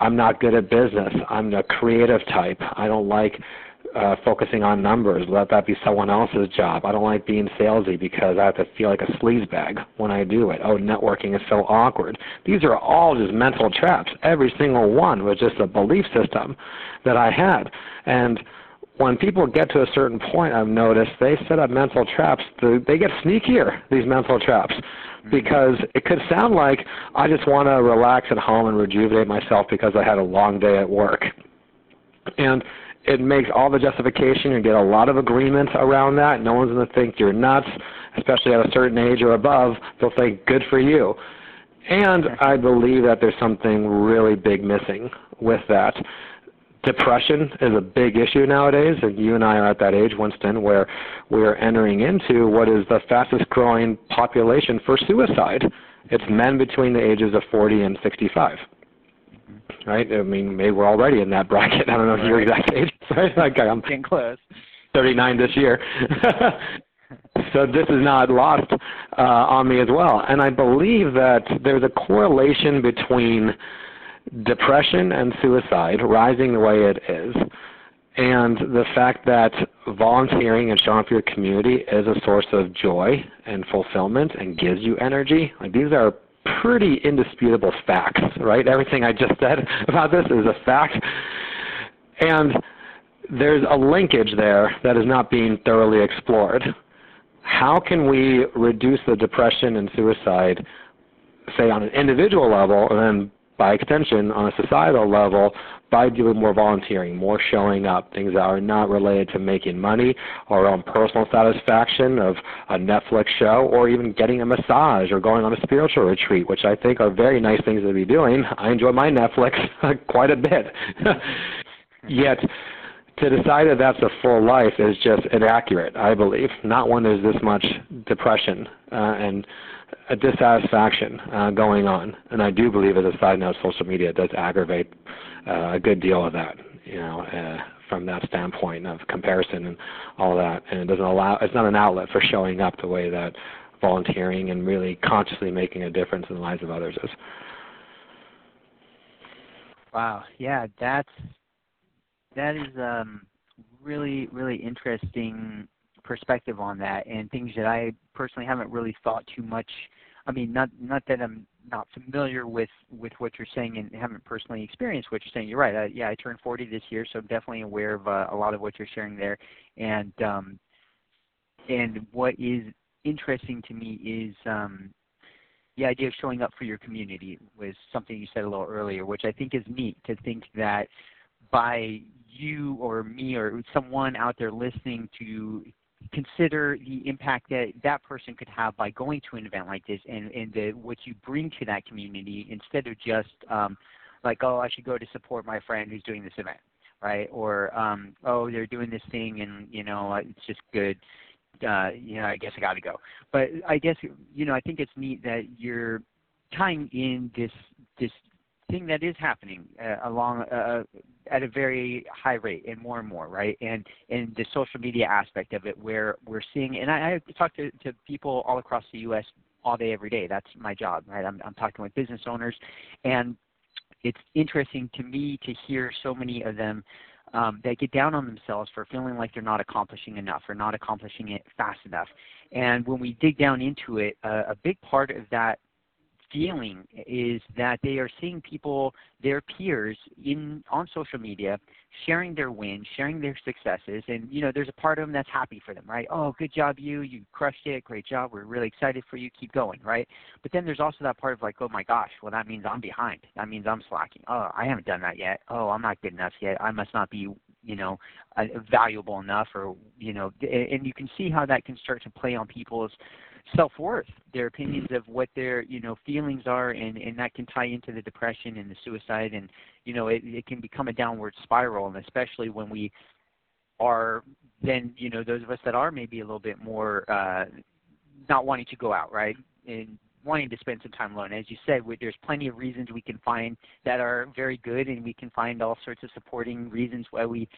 I'm not good at business. I'm the creative type. I don't like uh, focusing on numbers. Let that be someone else's job. I don't like being salesy because I have to feel like a sleazebag when I do it. Oh, networking is so awkward. These are all just mental traps. Every single one was just a belief system that I had. And when people get to a certain point, I've noticed they set up mental traps. They get sneakier, these mental traps because it could sound like I just want to relax at home and rejuvenate myself because I had a long day at work. And it makes all the justification and get a lot of agreement around that. No one's going to think you're nuts, especially at a certain age or above. They'll think, good for you. And I believe that there's something really big missing with that depression is a big issue nowadays, and you and I are at that age, Winston, where we are entering into what is the fastest growing population for suicide. It's men between the ages of 40 and 65. Right? I mean, maybe we're already in that bracket. I don't know right. your exact age. Like I'm getting close. 39 this year. so this is not lost uh, on me as well. And I believe that there's a correlation between depression and suicide rising the way it is, and the fact that volunteering and showing up for your community is a source of joy and fulfillment and gives you energy, like these are pretty indisputable facts, right? Everything I just said about this is a fact. And there's a linkage there that is not being thoroughly explored. How can we reduce the depression and suicide, say on an individual level, and then by extension, on a societal level, by doing more volunteering, more showing up, things that are not related to making money, our own personal satisfaction of a Netflix show, or even getting a massage or going on a spiritual retreat, which I think are very nice things to be doing. I enjoy my Netflix quite a bit. Yet, to decide that that's a full life is just inaccurate, I believe. Not when there's this much depression uh, and a dissatisfaction uh, going on. And I do believe, as a side note, social media does aggravate uh, a good deal of that. You know, uh, from that standpoint of comparison and all that, and it doesn't allow. It's not an outlet for showing up the way that volunteering and really consciously making a difference in the lives of others is. Wow. Yeah, that's that is um, really really interesting perspective on that and things that I personally haven't really thought too much. I mean, not not that I'm not familiar with with what you're saying and haven't personally experienced what you're saying. You're right. I, yeah, I turned 40 this year, so I'm definitely aware of uh, a lot of what you're sharing there. And um, and what is interesting to me is um, the idea of showing up for your community was something you said a little earlier, which I think is neat to think that by you or me or someone out there listening to consider the impact that that person could have by going to an event like this and, and the, what you bring to that community instead of just um, like, oh, I should go to support my friend who's doing this event, right? Or, um, oh, they're doing this thing and, you know, it's just good. Uh, you know, I guess I got to go. But I guess, you know, I think it's neat that you're tying in this this thing that is happening uh, along uh, at a very high rate and more and more, right? And and the social media aspect of it, where we're seeing, and I, I talk to, to people all across the U.S. all day, every day. That's my job, right? I'm, I'm talking with business owners, and it's interesting to me to hear so many of them um, that get down on themselves for feeling like they're not accomplishing enough or not accomplishing it fast enough. And when we dig down into it, uh, a big part of that feeling is that they are seeing people, their peers in on social media, sharing their wins, sharing their successes, and you know, there's a part of them that's happy for them, right? Oh, good job, you! You crushed it, great job. We're really excited for you. Keep going, right? But then there's also that part of like, oh my gosh, well that means I'm behind. That means I'm slacking. Oh, I haven't done that yet. Oh, I'm not good enough yet. I must not be you know uh, valuable enough or you know and you can see how that can start to play on people's self worth, their opinions of what their you know feelings are, and and that can tie into the depression and the suicide, and you know it, it can become a downward spiral, and especially when we are then you know those of us that are maybe a little bit more uh, not wanting to go out, right, and wanting to spend some time alone. As you said, we, there's plenty of reasons we can find that are very good, and we can find all sorts of supporting reasons why we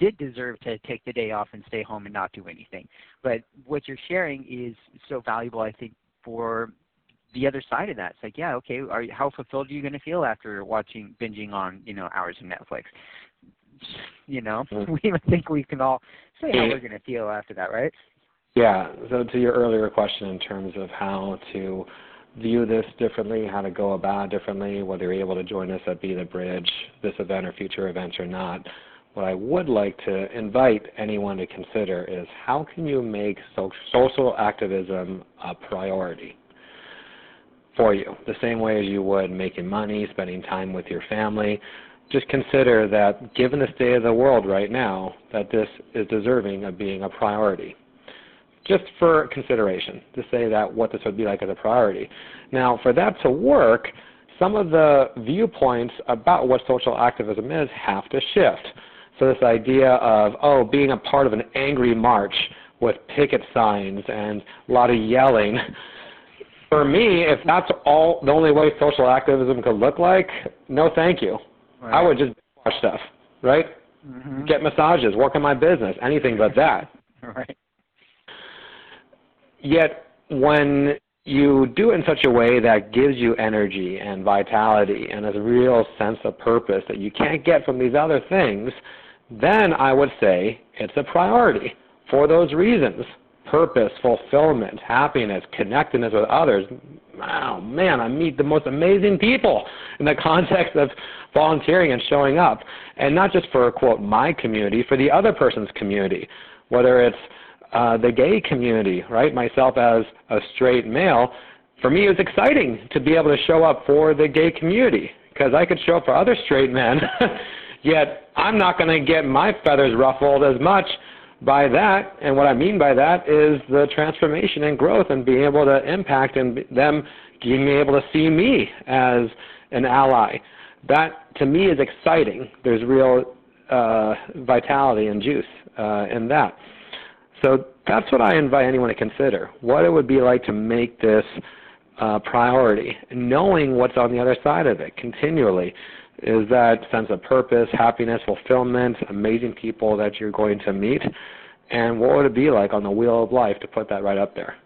did deserve to take the day off and stay home and not do anything. But what you're sharing is so valuable, I think, for the other side of that. It's like, yeah, okay, are you, how fulfilled are you going to feel after watching binging on you know hours of Netflix? You know, mm-hmm. we think we can all say how we're going to feel after that, right? Yeah. So to your earlier question in terms of how to view this differently, how to go about it differently, whether you're able to join us at Be the Bridge, this event or future events or not, what I would like to invite anyone to consider is how can you make social activism a priority for you, the same way as you would making money, spending time with your family. Just consider that given the state of the world right now, that this is deserving of being a priority. Just for consideration, to say that what this would be like as a priority. Now, for that to work, some of the viewpoints about what social activism is have to shift. So this idea of, oh, being a part of an angry march with picket signs and a lot of yelling. For me, if that's all the only way social activism could look like, no thank you. Right. I would just watch stuff, right? Mm-hmm. Get massages, work on my business, anything but that. right. Yet when you do it in such a way that gives you energy and vitality and a real sense of purpose that you can't get from these other things, then I would say it's a priority for those reasons purpose, fulfillment, happiness, connectedness with others. Oh man, I meet the most amazing people in the context of volunteering and showing up. And not just for, quote, my community, for the other person's community, whether it's uh, the gay community, right? Myself as a straight male, for me it was exciting to be able to show up for the gay community because I could show up for other straight men Yet I'm not going to get my feathers ruffled as much by that. And what I mean by that is the transformation and growth and being able to impact and them being able to see me as an ally. That to me is exciting. There's real uh, vitality and juice uh, in that. So that's what I invite anyone to consider. What it would be like to make this uh, priority, knowing what's on the other side of it continually is that sense of purpose, happiness, fulfillment, amazing people that you're going to meet, and what would it be like on the wheel of life to put that right up there?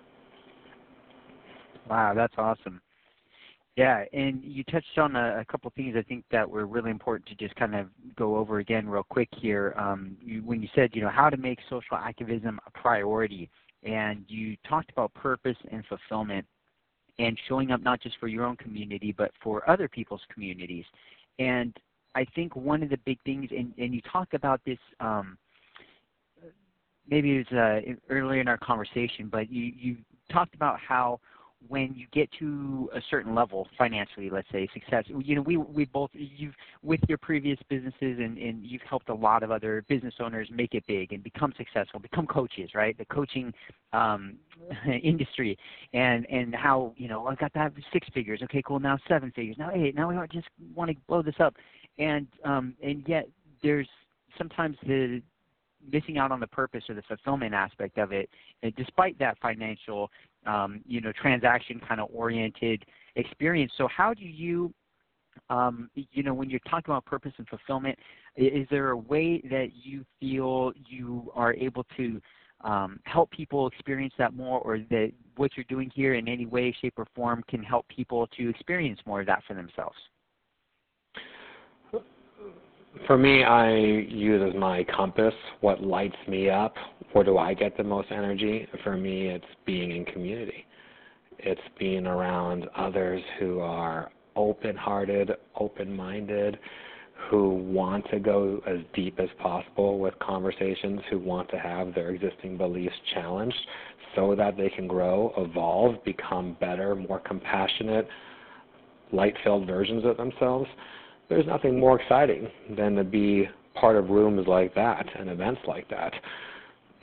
Wow, that's awesome. Yeah, and you touched on a, a couple things I think that were really important to just kind of go over again real quick here. Um, you, when you said, you know, how to make social activism a priority, and you talked about purpose and fulfillment and showing up not just for your own community but for other people's communities. And I think one of the big things, and, and you talked about this, um, maybe it was uh, earlier in our conversation, but you, you talked about how when you get to a certain level financially, let's say success, you know, we we both you've with your previous businesses and and you've helped a lot of other business owners make it big and become successful, become coaches, right? The coaching um, industry and and how you know I got that six figures, okay, cool, now seven figures, now eight, now we just want to blow this up, and um, and yet there's sometimes the missing out on the purpose or the fulfillment aspect of it, despite that financial um, you know, transaction kind of oriented experience. So how do you, um, you know, when you're talking about purpose and fulfillment, is there a way that you feel you are able to um, help people experience that more, or that what you're doing here in any way, shape, or form can help people to experience more of that for themselves? For me, I use as my compass what lights me up, where do I get the most energy? For me, it's being in community. It's being around others who are open-hearted, open-minded, who want to go as deep as possible with conversations, who want to have their existing beliefs challenged so that they can grow, evolve, become better, more compassionate, light filled versions of themselves. There's nothing more exciting than to be part of rooms like that and events like that.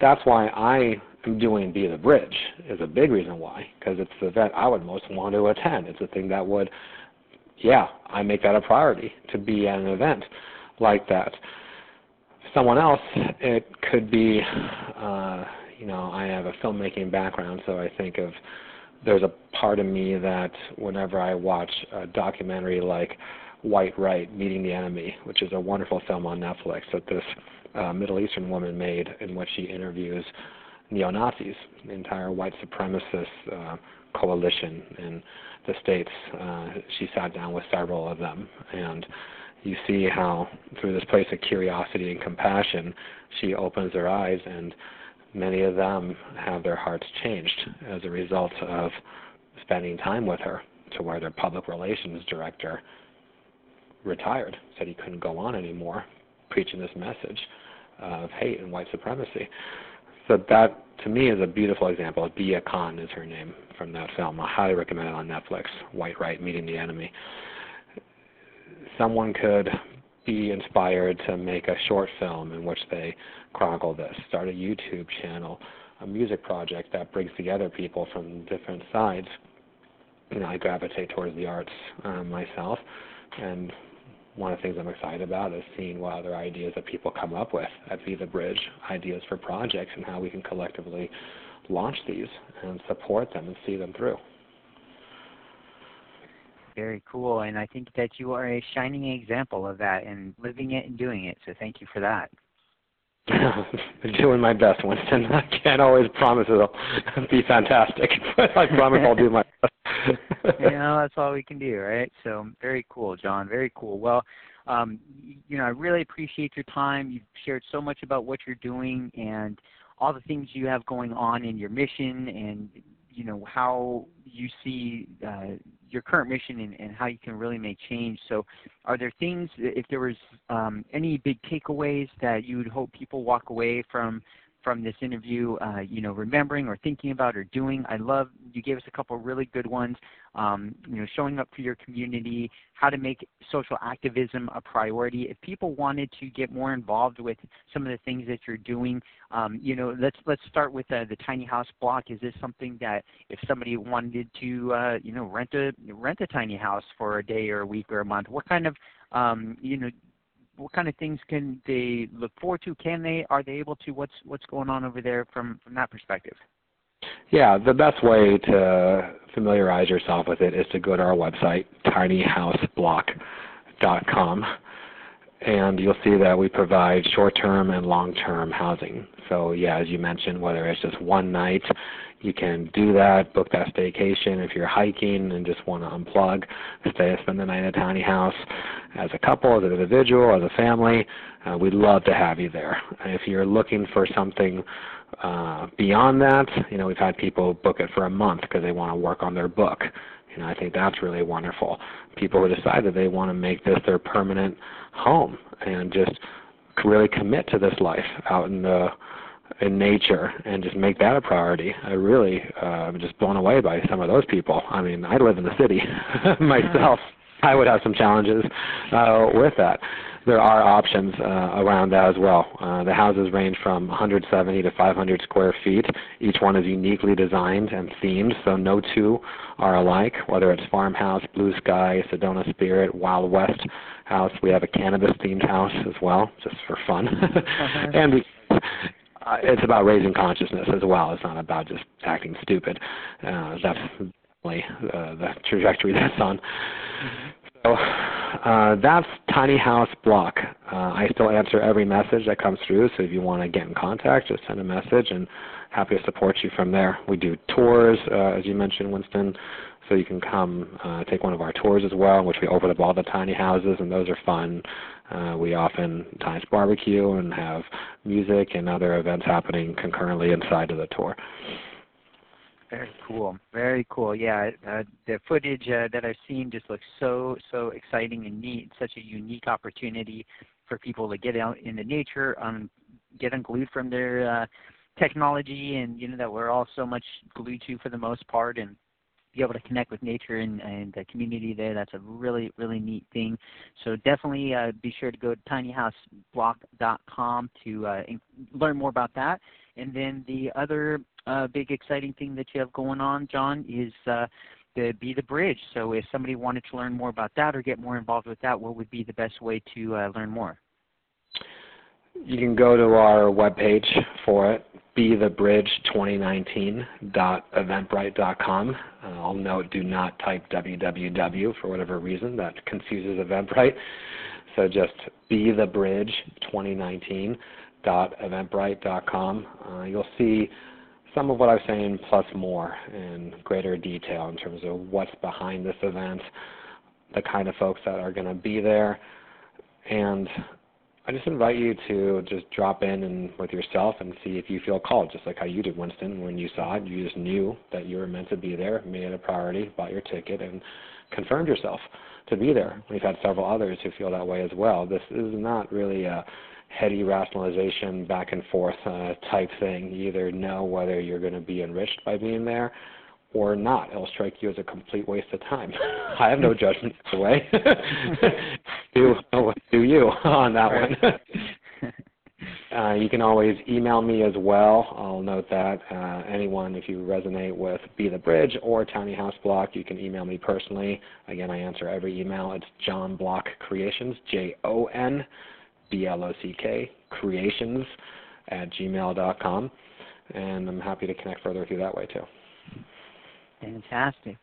That's why I am doing Be the Bridge, is a big reason why, because it's the event I would most want to attend. It's the thing that would yeah, I make that a priority to be at an event like that. Someone else, it could be, uh, you know, I have a filmmaking background, so I think of there's a part of me that whenever I watch a documentary like White Right, Meeting the Enemy, which is a wonderful film on Netflix that this uh, Middle Eastern woman made in which she interviews neo Nazis, the entire white supremacist uh, coalition in the states. Uh, she sat down with several of them, and you see how through this place of curiosity and compassion, she opens their eyes, and many of them have their hearts changed as a result of spending time with her. To where their public relations director retired, said he couldn't go on anymore preaching this message of hate and white supremacy. So that to me is a beautiful example. Deeyah Khan is her name from that film. I highly recommend it on Netflix. White Right Meeting the Enemy. Someone could be inspired to make a short film in which they chronicle this, start a YouTube channel, a music project that brings together people from different sides. You know, I gravitate towards the arts uh, myself, and one of the things I'm excited about is seeing what other ideas that people come up with at the Bridge, ideas for projects, and how we can collectively launch these and support them and see them through. Very cool, and I think that you are a shining example of that and living it and doing it. So thank you for that. I'm doing my best, Winston. I can't always promise it'll be fantastic, but I promise I'll do my best. you know, that's all we can do, right? So very cool, Jon. Very cool. Well, um, you know, I really appreciate your time. You've shared so much about what you're doing and all the things you have going on in your mission and you know how you see uh, your current mission and, and, how you can really make change. So, are there things, if there was um, any big takeaways that you would hope people walk away from from this interview, uh, you know, remembering or thinking about or doing. I love you gave us a couple really good ones. Um, you know, showing up for your community, how to make social activism a priority. If people wanted to get more involved with some of the things that you're doing, um, you know, let's let's start with uh, the tiny house block. Is this something that if somebody wanted to, uh, you know, rent a rent a tiny house for a day or a week or a month, what kind of um, you know, what kind of things can they look forward to? Can they? Are they able to? What's what's going on over there from from that perspective? Yeah, the best way to familiarize yourself with it is to go to our website, tinyhouseblock.com, and you'll see that we provide short-term and long-term housing. So yeah, as you mentioned, whether it's just one night you can do that, book that staycation if you're hiking and just want to unplug, stay, spend the night in a tiny house as a couple, as an individual, as a family. Uh, we'd love to have you there. And if you're looking for something uh, beyond that, you know, we've had people book it for a month because they want to work on their book. You know, I think that's really wonderful. People who decide that they want to make this their permanent home and just really commit to this life out in the in nature and just make that a priority. I really uh, am just blown away by some of those people. I mean, I live in the city myself. I would have some challenges uh, with that. There are options uh, around that as well. Uh, the houses range from 170 to 500 square feet. Each one is uniquely designed and themed, so no two are alike. Whether it's farmhouse, blue sky, Sedona Spirit, Wild West house, we have a cannabis themed house as well, just for fun. uh-huh. and we uh, it's about raising consciousness as well. It's not about just acting stupid. Uh, that's really uh, the trajectory that's on. Mm-hmm. So uh, that's Tiny House Block. Uh, I still answer every message that comes through. So if you want to get in contact, just send a message, and happy to support you from there. We do tours, uh, as you mentioned, Winston. So you can come uh, take one of our tours as well, in which we open up all the tiny houses, and those are fun. Uh, we often times barbecue and have music and other events happening concurrently inside of the tour. Very cool. Very cool. Yeah, uh, the footage uh, that I've seen just looks so so exciting and neat. Such a unique opportunity for people to get out into nature, um, get unglued from their uh, technology, and you know that we're all so much glued to for the most part, and be able to connect with nature and, and the community there. That's a really, really neat thing. So definitely uh, be sure to go to tinyhouseblock.com to uh, learn more about that. And then the other uh, big exciting thing that you have going on, Jon, is uh, the Be the Bridge. So if somebody wanted to learn more about that or get more involved with that, what would be the best way to uh, learn more? You can go to our webpage for it, bethebridge2019.eventbrite.com. Uh, I'll note do not type www for whatever reason. That confuses Eventbrite. So just bethebridge2019.eventbrite.com. Uh, you'll see some of what I was saying plus more in greater detail in terms of what's behind this event, the kind of folks that are going to be there, and I just invite you to just drop in and with yourself and see if you feel called, just like how you did, Winston. When you saw it, you just knew that you were meant to be there, made it a priority, bought your ticket, and confirmed yourself to be there. We've had several others who feel that way as well. This is not really a heady rationalization, back and forth uh, type thing. You either know whether you're going to be enriched by being there or not. It'll strike you as a complete waste of time. I have no judgment either way. do do you on that one? uh, you can always email me as well. I'll note that uh, anyone, if you resonate with Be the Bridge or Tiny House Block, you can email me personally. Again, I answer every email. It's Jon Block Creations, J O N B L O C K Creations at gmail.com, and I'm happy to connect further with you that way too. Fantastic.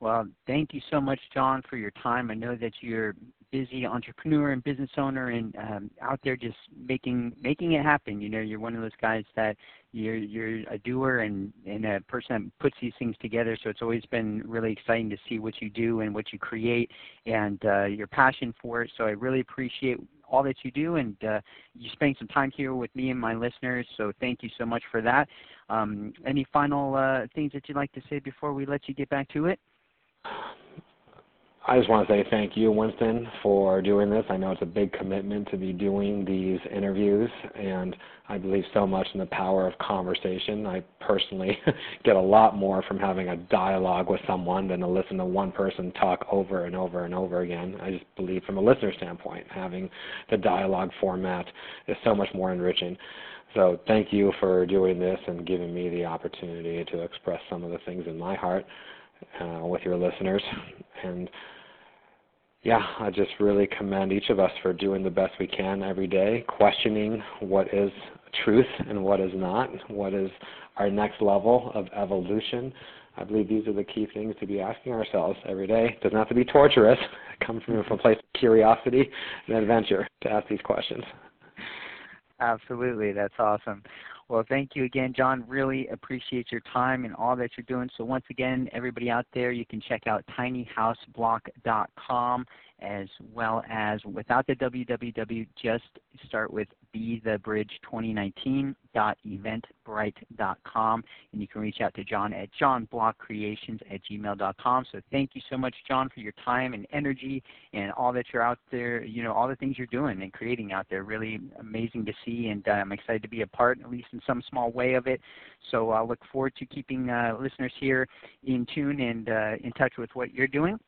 Well, thank you so much, Jon, for your time. I know that you're busy entrepreneur and business owner and um, out there just making making it happen. You know, you're one of those guys that you're you're a doer and and a person that puts these things together. So it's always been really exciting to see what you do and what you create and uh, your passion for it. So I really appreciate all that you do, and uh, you spending some time here with me and my listeners. So thank you so much for that. Um, any final uh, things that you'd like to say before we let you get back to it? I just want to say thank you, Winston, for doing this. I know it's a big commitment to be doing these interviews, and I believe so much in the power of conversation. I personally get a lot more from having a dialogue with someone than to listen to one person talk over and over and over again. I just believe, from a listener standpoint, having the dialogue format is so much more enriching. So, thank you for doing this and giving me the opportunity to express some of the things in my heart uh, with your listeners. And yeah, I just really commend each of us for doing the best we can every day, questioning what is truth and what is not, what is our next level of evolution. I believe these are the key things to be asking ourselves every day. It doesn't have to be torturous. It comes from a place of curiosity and adventure to ask these questions. Absolutely, that's awesome. Well, thank you again, Jon. Really appreciate your time and all that you're doing. So once again, everybody out there, you can check out tinyhouseblock.com as well as without the www, just start with be the bethebridge2019.eventbrite.com and you can reach out to Jon at jonblockcreations at gmail.com. So thank you so much, Jon, for your time and energy and all that you're out there, you know, all the things you're doing and creating out there. Really amazing to see and uh, I'm excited to be a part, at least in some small way of it. So I look forward to keeping uh, listeners here in tune and uh, in touch with what you're doing.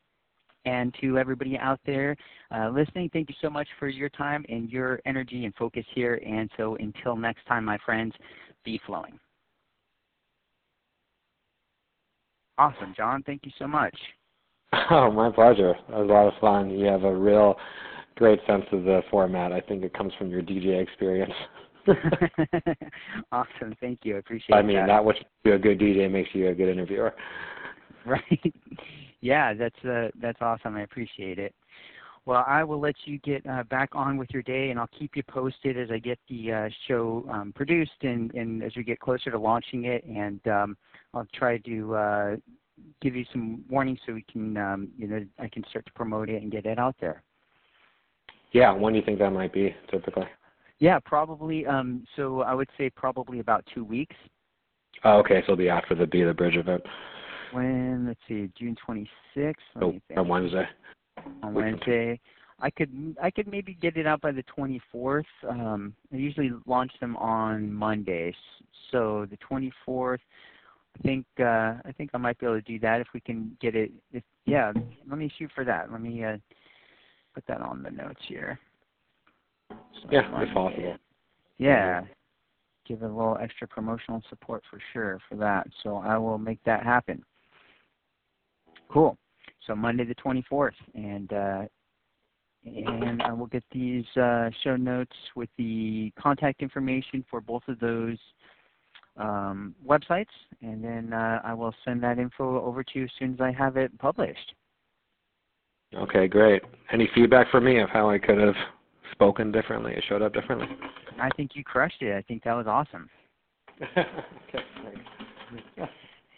And to everybody out there uh, listening, thank you so much for your time and your energy and focus here. And so until next time, my friends, be flowing. Awesome, Jon. Thank you so much. Oh, my pleasure. That was a lot of fun. You have a real great sense of the format. I think it comes from your DJ experience. awesome. Thank you. I appreciate it. I mean, that. that what you a good DJ makes you a good interviewer. Right yeah, that's uh, that's awesome. I appreciate it. Well, I will let you get uh, back on with your day, and I'll keep you posted as I get the uh, show um, produced and, and as we get closer to launching it. And um, I'll try to uh, give you some warnings so we can, um, you know, I can start to promote it and get it out there. Yeah, when do you think that might be typically? Yeah, probably. Um, so I would say probably about two weeks. Oh, okay, so it'll be after the Be the Bridge event. When let's see, June 26th. Oh, on Wednesday. On Wednesday. I could I could maybe get it out by the 24th. Um, I usually launch them on Mondays, so the 24th. I think uh, I think I might be able to do that if we can get it. If, yeah, let me shoot for that. Let me uh, put that on the notes here. So yeah, if possible. Yeah, give it a little extra promotional support for sure for that. So I will make that happen. Cool. So Monday the 24th, and uh, and I will get these uh, show notes with the contact information for both of those um, websites, and then uh, I will send that info over to you as soon as I have it published. Okay, great. Any feedback for me of how I could have spoken differently, or showed up differently? I think you crushed it. I think that was awesome. okay, thanks.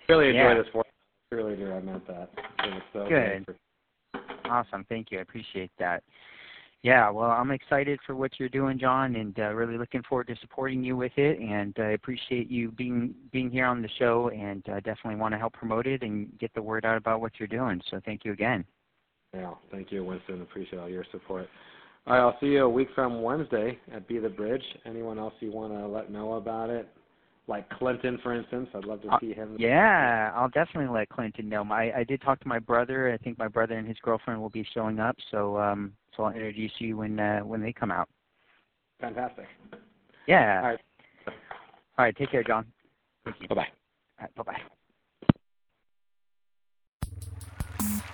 really enjoyed yeah. this. For- really do. I meant that. So Good. Awesome. Thank you. I appreciate that. Yeah, well, I'm excited for what you're doing, Jon, and uh, really looking forward to supporting you with it. And I appreciate you being being here on the show, and uh, definitely want to help promote it and get the word out about what you're doing. So thank you again. Yeah, thank you, Winston. Appreciate all your support. All right, I'll see you a week from Wednesday at Be the Bridge. Anyone else you want to let know about it? Like Clinton, for instance. I'd love to uh, see him. Yeah, I'll definitely let Clinton know. My I did talk to my brother. I think my brother and his girlfriend will be showing up. So um, so I'll introduce you when uh, when they come out. Fantastic. Yeah. All right. All right. Take care, Jon. Bye bye. Right. Bye bye.